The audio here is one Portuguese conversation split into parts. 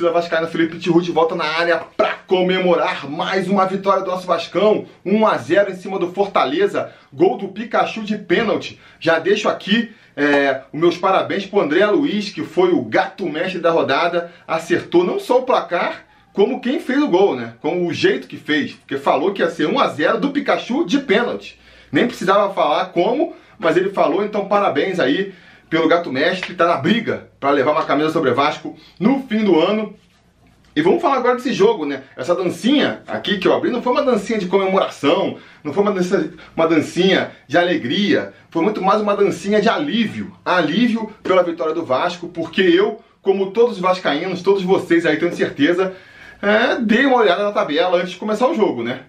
Torcida vascaína, Felipe Tiruti volta na área para comemorar mais uma vitória do nosso Vascão, 1 a 0 em cima do Fortaleza, gol do Pikachu de pênalti. Já deixo aqui é, os meus parabéns pro André Luiz, que foi o gato mestre da rodada, acertou não só o placar, como quem fez o gol, né? Como o jeito que fez, porque falou que ia ser 1 a 0 do Pikachu de pênalti. Nem precisava falar como, mas ele falou, então parabéns aí pelo Gato Mestre, tá na briga para levar uma camisa sobre Vasco no fim do ano. E vamos falar agora desse jogo, né? Essa dancinha aqui que eu abri não foi uma dancinha de comemoração, não foi uma dancinha, uma dancinha de alegria, foi muito mais uma dancinha de alívio. Alívio pela vitória do Vasco, porque eu, como todos os vascaínos, todos vocês aí tenho certeza, é, dei uma olhada na tabela antes de começar o jogo, né?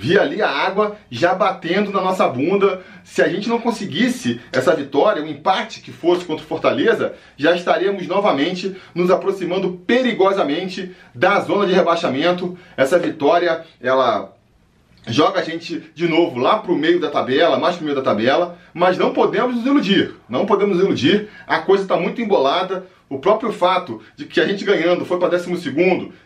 Vi ali a água já batendo na nossa bunda. Se a gente não conseguisse essa vitória, o empate que fosse contra o Fortaleza, já estaríamos novamente nos aproximando perigosamente da zona de rebaixamento. Essa vitória, ela joga a gente de novo lá para o meio da tabela, mais para o meio da tabela, mas não podemos nos iludir. Não podemos nos iludir. A coisa está muito embolada. O próprio fato de que a gente ganhando foi para 12,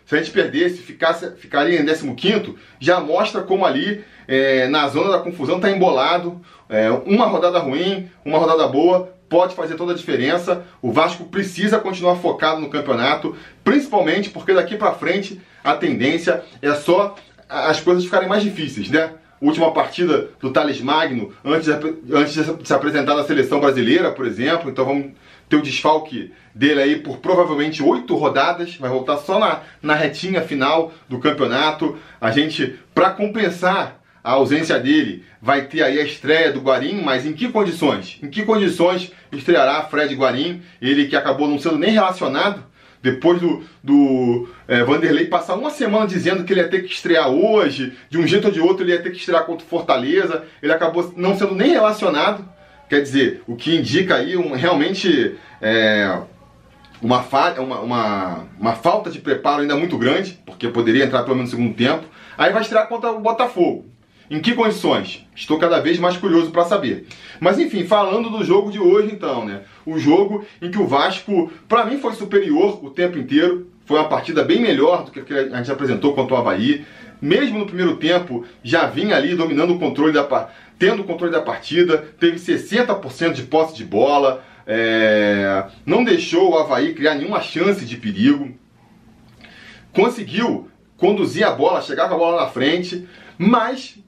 se a gente perdesse, ficasse, ficaria em 15, já mostra como ali é, na zona da confusão está embolado. É, uma rodada ruim, uma rodada boa, pode fazer toda a diferença. O Vasco precisa continuar focado no campeonato, principalmente porque daqui para frente a tendência é só as coisas ficarem mais difíceis, né? Última partida do Thales Magno, antes de, antes de se apresentar na seleção brasileira, por exemplo. Então vamos ter o desfalque dele aí por provavelmente oito rodadas. Vai voltar só na, na retinha final do campeonato. A gente, para compensar a ausência dele, vai ter aí a estreia do Guarim, mas em que condições? Em que condições estreará Fred Guarim? Ele que acabou não sendo nem relacionado depois do, do é, Vanderlei passar uma semana dizendo que ele ia ter que estrear hoje, de um jeito ou de outro ele ia ter que estrear contra o Fortaleza, ele acabou não sendo nem relacionado. Quer dizer, o que indica aí um, realmente é, uma, fa uma, uma, uma, falta de preparo ainda muito grande, porque poderia entrar pelo menos no segundo tempo. Aí vai estrear contra o Botafogo. Em que condições? Estou cada vez mais curioso para saber. Mas enfim, falando do jogo de hoje então, né? O jogo em que o Vasco, para mim, foi superior o tempo inteiro. Foi uma partida bem melhor do que a gente apresentou contra o Havaí. Mesmo no primeiro tempo, já vinha ali dominando o controle da tendo o controle da partida, teve 60% de posse de bola, é... não deixou o Havaí criar nenhuma chance de perigo. Conseguiu conduzir a bola, chegar a bola na frente, mas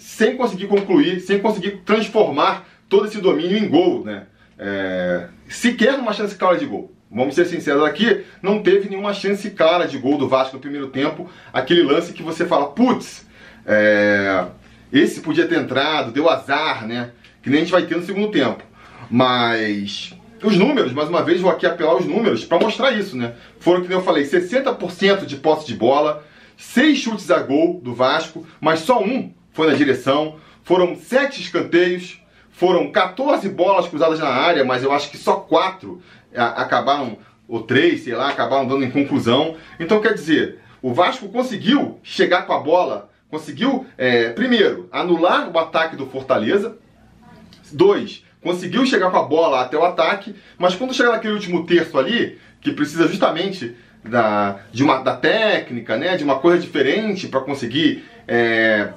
sem conseguir concluir, sem conseguir transformar todo esse domínio em gol, né? É, sequer uma chance clara de gol. Vamos ser sinceros aqui, não teve nenhuma chance clara de gol do Vasco no primeiro tempo. Aquele lance que você fala, putz, é, esse podia ter entrado, deu azar, né? Que nem a gente vai ter no segundo tempo. Mas os números, mais uma vez, vou aqui apelar os números para mostrar isso, né? Foram, que eu falei, 60% de posse de bola, 6 chutes a gol do Vasco, mas só um foi na direção. Foram sete escanteios, foram 14 bolas cruzadas na área, mas eu acho que só quatro acabaram, ou três, sei lá, acabaram dando em conclusão. Então quer dizer, o Vasco conseguiu chegar com a bola, conseguiu, é, primeiro, anular o ataque do Fortaleza. Dois, conseguiu chegar com a bola até o ataque, mas quando chegar naquele último terço ali, que precisa justamente da, de uma, da técnica, né, de uma coisa diferente para conseguir é,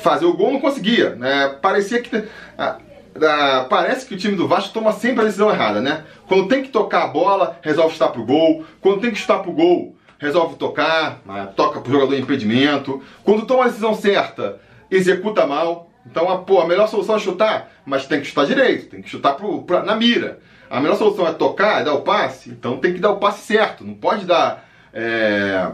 fazer o gol, não conseguia. Né? Parecia que. Ah, ah, parece que o time do Vasco toma sempre a decisão errada, né? Quando tem que tocar a bola, resolve chutar pro gol. Quando tem que chutar pro gol, resolve tocar, né? toca pro jogador em impedimento. Quando toma a decisão certa, executa mal. Então, a, pô, a melhor solução é chutar, mas tem que chutar direito, tem que chutar pro, pra, na mira. A melhor solução é tocar, é dar o passe, então tem que dar o passe certo. Não pode dar. É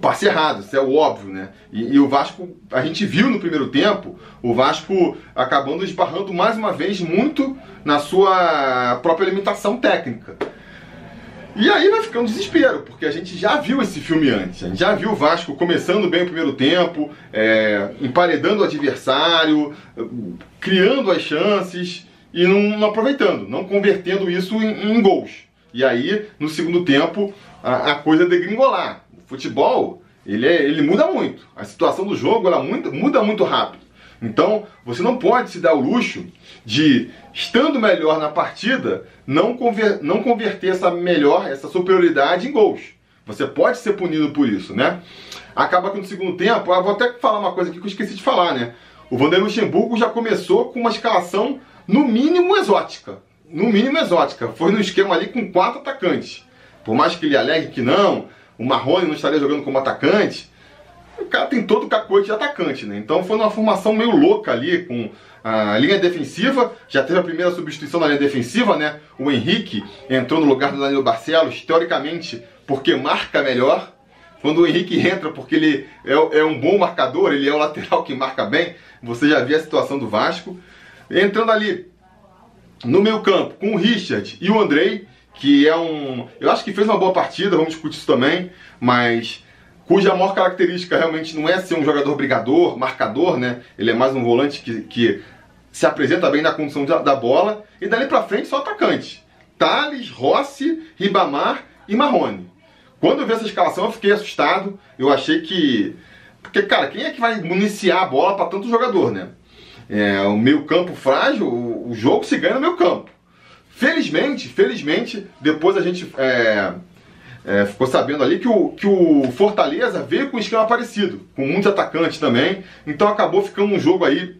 passe errado, isso é o óbvio, né? E, e, o Vasco, a gente viu no primeiro tempo, o Vasco acabando esbarrando mais uma vez muito na sua própria limitação técnica. E aí vai ficando desespero, porque a gente já viu esse filme antes. A gente já viu o Vasco começando bem o primeiro tempo, é, emparedando o adversário, criando as chances e não, não aproveitando, não convertendo isso em, em, gols. E aí, no segundo tempo, a, a coisa degringolar futebol, ele, é, ele muda muito. A situação do jogo ela muda, muito rápido. Então, você não pode se dar o luxo de, estando melhor na partida, não, conver não converter essa melhor, essa superioridade em gols. Você pode ser punido por isso, né? Acaba que no segundo tempo, eu vou até falar uma coisa aqui que eu esqueci de falar, né? O Vanderlei Luxemburgo já começou com uma escalação no mínimo exótica. No mínimo exótica. Foi no esquema ali com quatro atacantes. Por mais que ele alegue que não, o Marrone não estaria jogando como atacante, o cara tem todo o cacoete de atacante, né? Então foi uma formação meio louca ali, com a linha defensiva, já teve a primeira substituição na linha defensiva, né? O Henrique entrou no lugar do Danilo Barcelos, teoricamente, porque marca melhor. Quando o Henrique entra, porque ele é, é um bom marcador, ele é o lateral que marca bem, você já viu a situação do Vasco. Entrando ali no meio campo com o Richard e o Andrei, que é um. Eu acho que fez uma boa partida, vamos discutir isso também, mas cuja maior característica realmente não é ser um jogador brigador, marcador, né? Ele é mais um volante que, que se apresenta bem na condição da bola, e dali pra frente só atacante. Thales, Rossi, Ribamar e Marrone. Quando eu vi essa escalação eu fiquei assustado, eu achei que... Porque, cara, quem é que vai municiar a bola para tanto jogador, né? É, o meio campo frágil, o, o jogo se ganha no meio campo. Felizmente, felizmente, depois a gente é, é, ficou sabendo ali que o, que o Fortaleza veio com um esquema parecido, com muitos atacantes também, então acabou ficando um jogo aí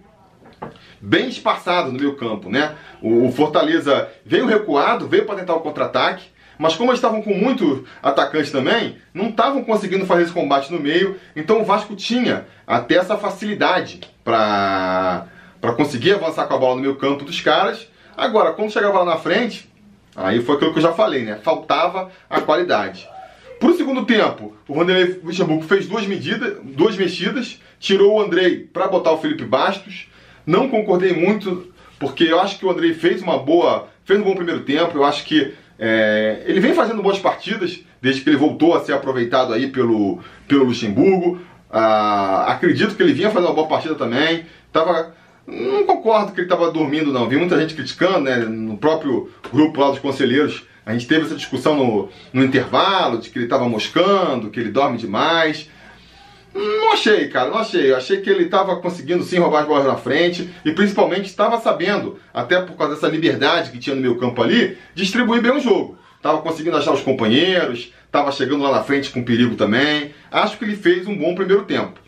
bem espaçado no meio campo, né? O, o Fortaleza veio recuado, veio para tentar o contra-ataque, mas como eles estavam com muitos atacantes também, não estavam conseguindo fazer esse combate no meio, então o Vasco tinha até essa facilidade para conseguir avançar com a bola no meio campo dos caras, Agora, quando chegava lá na frente, aí foi aquilo que eu já falei, né? Faltava a qualidade. Pro segundo tempo, o Vanderlei Luxemburgo fez duas medidas, duas mexidas, tirou o Andrei para botar o Felipe Bastos. Não concordei muito, porque eu acho que o Andrei fez uma boa, fez um bom primeiro tempo. Eu acho que é, ele vem fazendo boas partidas desde que ele voltou a ser aproveitado aí pelo, pelo Luxemburgo. Ah, acredito que ele vinha fazendo uma boa partida também. Tava não concordo que ele estava dormindo, não. Vi muita gente criticando, né? No próprio grupo lá dos conselheiros. A gente teve essa discussão no, no intervalo, de que ele estava moscando, que ele dorme demais. Não achei, cara, não achei. Eu achei que ele estava conseguindo sim roubar as bolas na frente e principalmente estava sabendo, até por causa dessa liberdade que tinha no meu campo ali, distribuir bem o jogo. Estava conseguindo achar os companheiros, estava chegando lá na frente com perigo também. Acho que ele fez um bom primeiro tempo.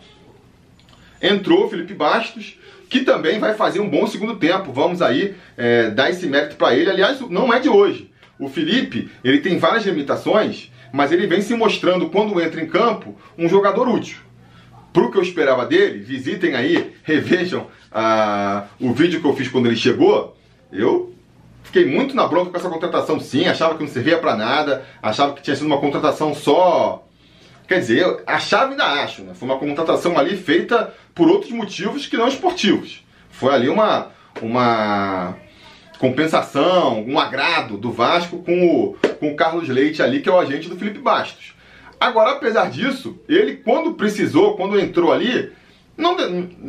Entrou Felipe Bastos, que também vai fazer um bom segundo tempo. Vamos aí é, dar esse mérito para ele. Aliás, não é de hoje. O Felipe, ele tem várias limitações, mas ele vem se mostrando, quando entra em campo, um jogador útil. Pro que eu esperava dele, visitem aí, revejam ah, o vídeo que eu fiz quando ele chegou. Eu fiquei muito na bronca com essa contratação, sim. Achava que não servia para nada, achava que tinha sido uma contratação só Quer dizer, a chave ainda acho, né? Foi uma contratação ali feita por outros motivos que não esportivos. Foi ali uma, uma compensação, um agrado do Vasco com o, com o Carlos Leite ali, que é o agente do Felipe Bastos. Agora, apesar disso, ele quando precisou, quando entrou ali, não,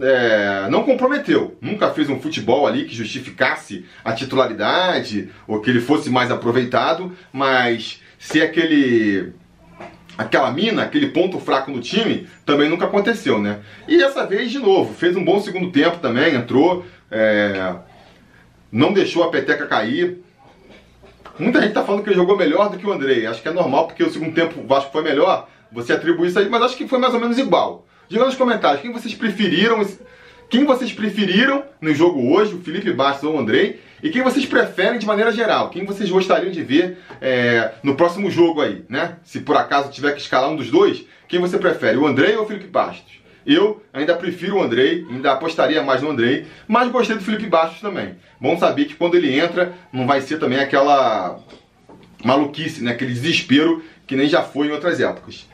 é, não comprometeu. Nunca fez um futebol ali que justificasse a titularidade ou que ele fosse mais aproveitado, mas se aquele aquela mina, aquele ponto fraco no time, também nunca aconteceu, né? E essa vez, de novo, fez um bom segundo tempo também, entrou, é... não deixou a peteca cair. Muita gente tá falando que ele jogou melhor do que o Andrei. Acho que é normal, porque o segundo tempo o Vasco foi melhor. Você atribui isso aí, mas acho que foi mais ou menos igual. Diga nos comentários quem vocês preferiram, quem vocês preferiram no jogo hoje, o Felipe Bastos ou o Andrei. E quem vocês preferem de maneira geral? Quem vocês gostariam de ver é, no próximo jogo aí, né? Se por acaso tiver que escalar um dos dois, quem você prefere, o Andrei ou o Felipe Bastos? Eu ainda prefiro o Andrei, ainda apostaria mais no Andrei, mas gostei do Felipe Bastos também. Bom saber que quando ele entra, não vai ser também aquela maluquice, né? aquele desespero que nem já foi em outras épocas.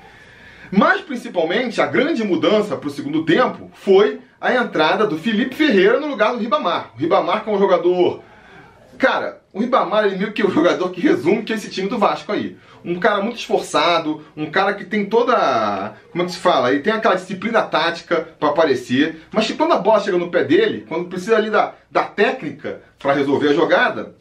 Mas principalmente a grande mudança para o segundo tempo foi a entrada do Felipe Ferreira no lugar do Ribamar. O Ribamar que é um jogador Cara, o Ribamar ele meio que é o jogador que resume que é esse time do Vasco aí. Um cara muito esforçado, um cara que tem toda. Como é que se fala? Ele tem aquela disciplina tática para aparecer, mas que quando a bola chega no pé dele, quando precisa ali da, da técnica para resolver a jogada,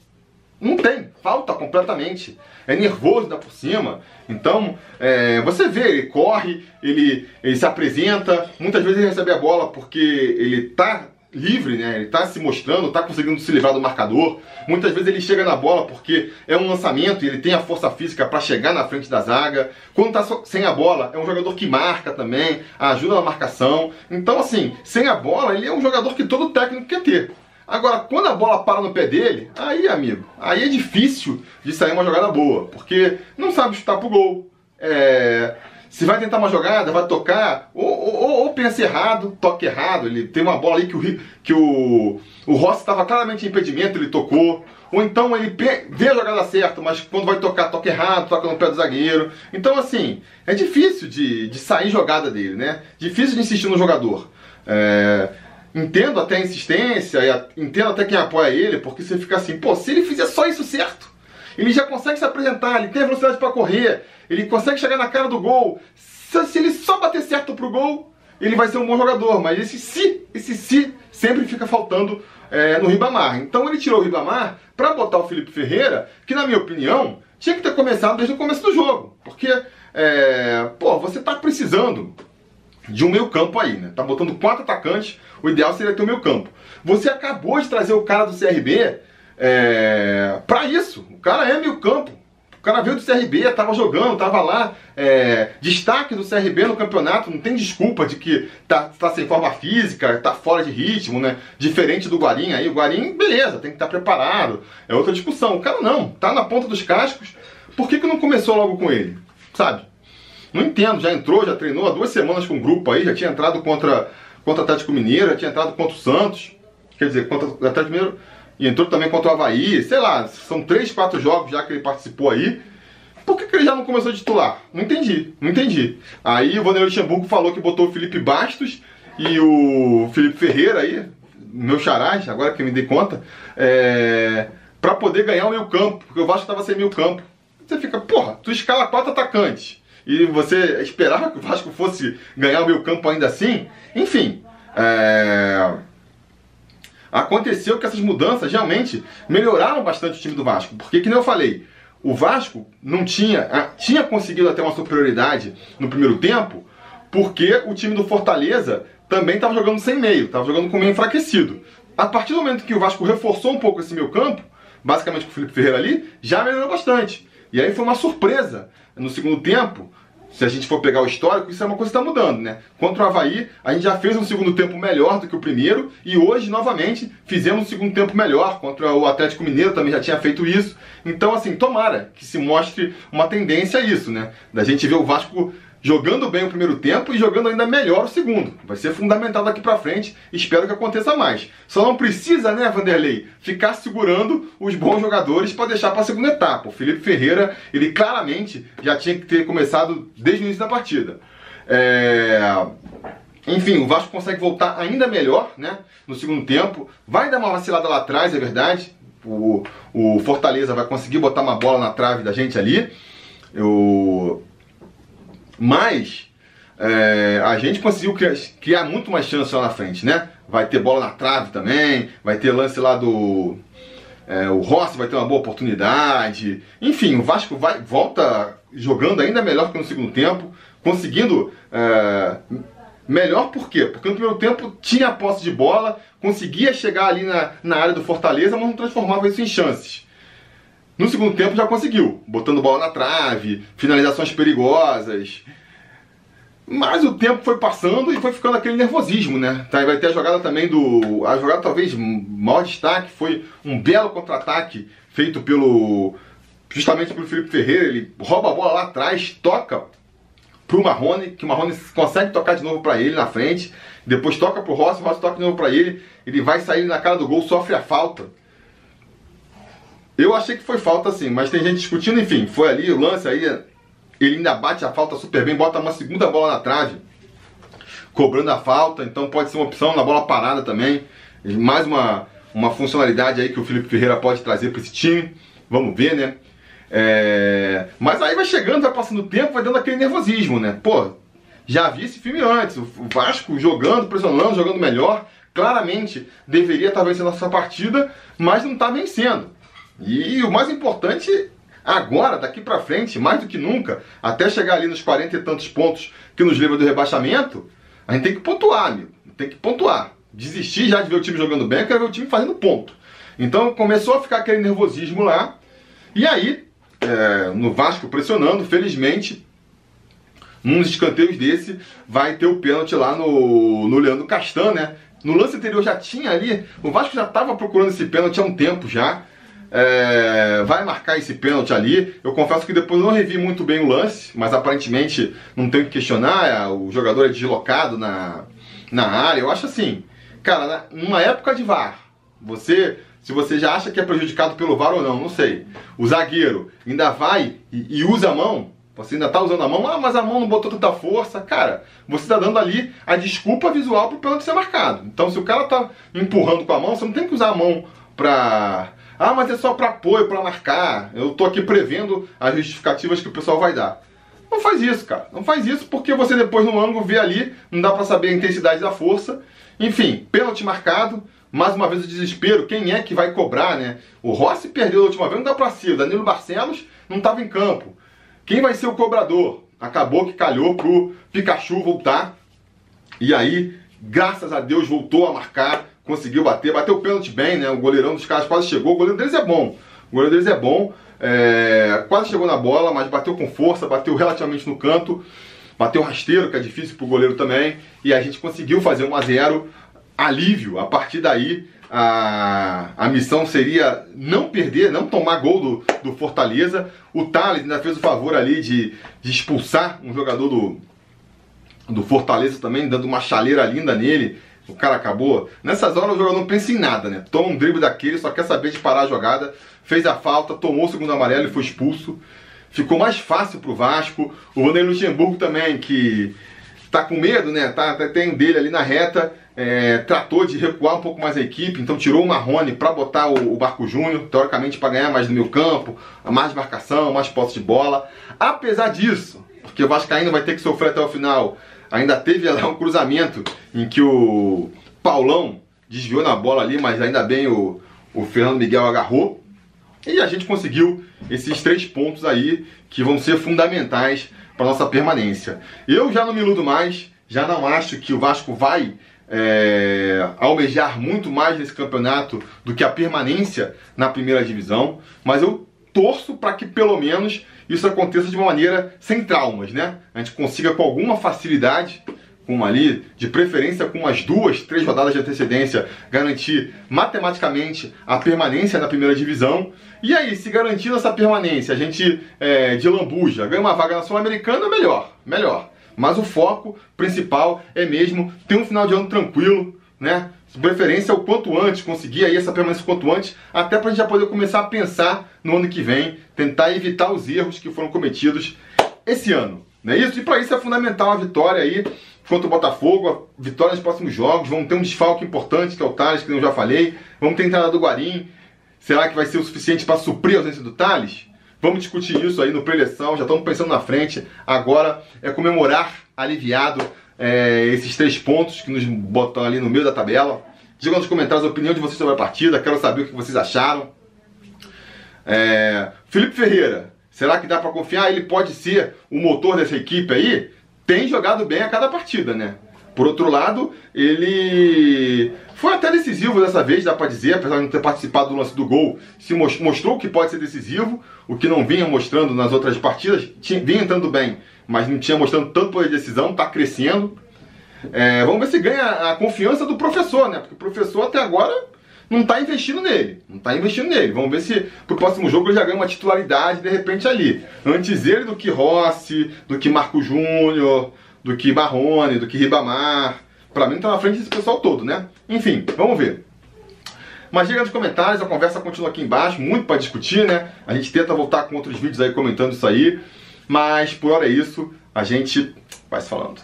não tem, falta completamente. É nervoso ainda por cima. Então, é, você vê, ele corre, ele, ele se apresenta, muitas vezes ele recebe a bola porque ele tá livre, né? Ele tá se mostrando, tá conseguindo se livrar do marcador. Muitas vezes ele chega na bola porque é um lançamento e ele tem a força física para chegar na frente da zaga. Quando tá sem a bola, é um jogador que marca também, ajuda na marcação. Então, assim, sem a bola, ele é um jogador que todo técnico quer ter. Agora, quando a bola para no pé dele, aí, amigo, aí é difícil de sair uma jogada boa, porque não sabe chutar pro gol. É, se vai tentar uma jogada, vai tocar, ou, ou, ou pensa errado, toque errado. Ele tem uma bola ali que o, que o, o Rossi estava claramente em impedimento, ele tocou. Ou então ele vê a jogada certa, mas quando vai tocar, toca errado, toca no pé do zagueiro. Então, assim, é difícil de, de sair jogada dele, né? Difícil de insistir no jogador. É, entendo até a insistência, entendo até quem apoia ele, porque você fica assim, pô, se ele fizer só isso certo, ele já consegue se apresentar, ele tem a velocidade para correr, ele consegue chegar na cara do gol. Se, se, ele só bater certo pro gol, ele vai ser um bom jogador. Mas esse se, esse se sempre fica faltando é, no Ribamar. Então ele tirou o Ribamar para botar o Felipe Ferreira, que na minha opinião tinha que ter começado desde o começo do jogo. Porque, é, pô, você tá precisando de um meio campo aí, né? Tá botando quatro atacantes, o ideal seria ter um meio campo. Você acabou de trazer o cara do CRB é, para isso. O cara é meio campo. O cara veio do CRB, tava jogando, tava lá. É, destaque do CRB no campeonato, não tem desculpa de que tá, tá sem forma física, tá fora de ritmo, né? Diferente do Guarim aí. O Guarim, beleza, tem que estar tá preparado. É outra discussão. O cara não, tá na ponta dos cascos. Por que, que não começou logo com ele? Sabe? Não entendo, já entrou, já treinou há duas semanas com o grupo aí, já tinha entrado contra, contra o Atlético Mineiro, já tinha entrado contra o Santos. Quer dizer, contra o Atlético Mineiro e entrou também contra o Havaí, sei lá, são três, quatro jogos já que ele participou aí. Por que, que ele já não começou a titular? Não entendi, não entendi. Aí o Vanderlei Luxemburgo falou que botou o Felipe Bastos e o Felipe Ferreira aí, meu charás, agora que me dei conta, é, para poder ganhar o meio campo, porque o Vasco estava sem meio campo. Você fica, porra, tu escala quatro atacantes e você esperava que o Vasco fosse ganhar o meio campo ainda assim? Enfim, é aconteceu que essas mudanças realmente melhoraram bastante o time do Vasco. Porque, que nem eu falei, o Vasco não tinha, tinha conseguido até uma superioridade no primeiro tempo, porque o time do Fortaleza também estava jogando sem meio, estava jogando com meio enfraquecido. A partir do momento que o Vasco reforçou um pouco esse meio campo, basicamente com o Felipe Ferreira ali, já melhorou bastante. E aí foi uma surpresa no segundo tempo se a gente for pegar o histórico, isso é uma coisa que está mudando, né? Contra o Havaí, a gente já fez um segundo tempo melhor do que o primeiro e hoje, novamente, fizemos um segundo tempo melhor. Contra o Atlético Mineiro também já tinha feito isso. Então, assim, tomara que se mostre uma tendência a isso, né? Da gente ver o Vasco jogando bem o primeiro tempo e jogando ainda melhor o segundo. Vai ser fundamental daqui para frente, espero que aconteça mais. Só não precisa, né, Vanderlei, ficar segurando os bons jogadores para deixar para a segunda etapa. O Felipe Ferreira, ele claramente já tinha que ter começado desde o início da partida. É... Enfim, o Vasco consegue voltar ainda melhor, né, no segundo tempo. Vai dar uma vacilada lá atrás, é verdade. O, o Fortaleza vai conseguir botar uma bola na trave da gente ali. Eu mas é, a gente conseguiu criar, criar, muito mais chance lá na frente, né? Vai ter bola na trave também, vai ter lance lá do. É, o Rossi vai ter uma boa oportunidade. Enfim, o Vasco vai, volta jogando ainda melhor que no segundo tempo, conseguindo. É, melhor por quê? Porque no primeiro tempo tinha a posse de bola, conseguia chegar ali na, na área do Fortaleza, mas não transformava isso em chances. No segundo tempo já conseguiu, botando bola na trave, finalizações perigosas. Mas o tempo foi passando e foi ficando aquele nervosismo, né? Tá, vai ter a jogada também do. A jogada talvez maior destaque foi um belo contra-ataque feito pelo. Justamente pelo Felipe Ferreira. Ele rouba a bola lá atrás, toca pro Marrone, que o Marrone consegue tocar de novo para ele na frente. Depois toca pro Rossi, o Rossi toca de novo para ele. Ele vai sair na cara do gol, sofre a falta. Eu achei que foi falta sim, mas tem gente discutindo, enfim, foi ali o lance aí, ele ainda bate a falta super bem, bota uma segunda bola na trave, cobrando a falta, então pode ser uma opção na bola parada também. Mais uma, uma funcionalidade aí que o Felipe Ferreira pode trazer para esse time. Vamos ver, né? É... Mas aí vai chegando, vai passando o tempo, vai dando aquele nervosismo, né? Pô, já vi esse filme antes. O Vasco jogando, pressionando, jogando melhor. Claramente deveria estar vencendo essa partida, mas não está vencendo. E o mais importante agora, daqui para frente, mais do que nunca, até chegar ali nos 40 e tantos pontos que nos livra do rebaixamento, a gente tem que pontuar, amigo. Tem que pontuar. desisti já de ver o time jogando bem, eu quero ver o time fazendo ponto. Então começou a ficar aquele nervosismo lá. E aí, é, no Vasco pressionando, felizmente, num dos escanteios desse, vai ter o pênalti lá no, no Leandro Castan, né? No lance anterior já tinha ali, o Vasco já estava procurando esse pênalti há um tempo já. É, vai marcar esse pênalti ali. Eu confesso que depois não revi muito bem o lance, mas aparentemente não tem que questionar. É, o jogador é deslocado na, na área. Eu acho assim, cara, numa época de VAR, você se você já acha que é prejudicado pelo VAR ou não, não sei. O zagueiro ainda vai e, e usa a mão, você ainda tá usando a mão, ah, mas a mão não botou tanta força. Cara, você está dando ali a desculpa visual pro pênalti ser marcado. Então, se o cara tá empurrando com a mão, você não tem que usar a mão pra. Ah, mas é só para apoio, para marcar. Eu tô aqui prevendo as justificativas que o pessoal vai dar. Não faz isso, cara. Não faz isso porque você depois no ângulo vê ali, não dá para saber a intensidade da força. Enfim, pênalti marcado. Mais uma vez o desespero, quem é que vai cobrar, né? O Rossi perdeu a última vez, não dá pra ser. Danilo Barcelos não estava em campo. Quem vai ser o cobrador? Acabou que calhou pro Pikachu voltar. E aí, graças a Deus, voltou a marcar, conseguiu bater, bateu o pênalti bem, né? O goleirão dos caras quase chegou. O goleiro deles é bom. O goleiro deles é bom. É... quase chegou na bola, mas bateu com força, bateu relativamente no canto. Bateu rasteiro, que é difícil pro goleiro também. E a gente conseguiu fazer 1 a 0 alívio. A partir daí, a, a missão seria não perder, não tomar gol do, do Fortaleza. O Thales ainda fez o favor ali de, de expulsar um jogador do, do Fortaleza também, dando uma chaleira linda nele. O cara acabou. Nessas horas o jogador não pensa em nada, né? Toma um drible daquele, só quer saber de parar a jogada. Fez a falta, tomou o segundo amarelo e foi expulso. Ficou mais fácil pro Vasco. O Vanderlei Luxemburgo também, que tá com medo, né? Tá, tem dele ali na reta é, tratou de recuar um pouco mais a equipe, então tirou o Marrone para botar o, o, Barco Júnior, teoricamente para ganhar mais no meio campo, mais marcação, mais posse de bola. Apesar disso, porque o Vascaíno vai ter que sofrer até o final, ainda teve lá um cruzamento em que o Paulão desviou na bola ali, mas ainda bem o, o Fernando Miguel agarrou. E a gente conseguiu esses três pontos aí que vão ser fundamentais para nossa permanência. Eu já não me iludo mais, já não acho que o Vasco vai é, almejar muito mais nesse campeonato do que a permanência na primeira divisão, mas eu torço para que pelo menos isso aconteça de uma maneira sem traumas, né? A gente consiga com alguma facilidade, com ali, de preferência com umas duas, três rodadas de antecedência, garantir matematicamente a permanência na primeira divisão. E aí, se garantindo essa permanência, a gente é, de lambuja ganha uma vaga na Sul-Americana, melhor, melhor. Mas o foco principal é mesmo ter um final de ano tranquilo, né? De preferência o quanto antes, conseguir aí essa permanência o quanto antes, até para a gente já poder começar a pensar no ano que vem, tentar evitar os erros que foram cometidos esse ano. Não é isso? E para isso é fundamental a vitória aí contra o Botafogo, a vitória nos próximos jogos. Vamos ter um desfalque importante, que é o Thales, que eu já falei. Vamos ter a entrada do Guarim. Será que vai ser o suficiente para suprir a ausência do Thales? Vamos discutir isso aí no preleção, já estamos pensando na frente. Agora é comemorar aliviado é, esses três pontos que nos botam ali no meio da tabela. Diga nos comentários a opinião de vocês sobre a partida, quero saber o que vocês acharam. É, Felipe Ferreira, será que dá para confiar? Ele pode ser o motor dessa equipe aí? Tem jogado bem a cada partida, né? Por outro lado, ele foi até decisivo dessa vez, dá para dizer, apesar de não ter participado do lance do gol, se mostrou que pode ser decisivo, o que não vinha mostrando nas outras partidas, tinha, vinha entrando bem, mas não tinha mostrando tanto poder de decisão, está crescendo. É, vamos ver se ganha a confiança do professor, né? Porque o professor até agora não está investindo nele. Não está investindo nele. Vamos ver se pro próximo jogo ele já ganha uma titularidade de repente ali. Antes ele do que Rossi, do que Marco Júnior, do que Barrone, do que Ribamar. Pra mim tá na frente desse pessoal todo, né? Enfim, vamos ver. Mas diga nos comentários, a conversa continua aqui embaixo, muito para discutir, né? A gente tenta voltar com outros vídeos aí comentando isso aí. Mas por hora é isso, a gente vai se falando.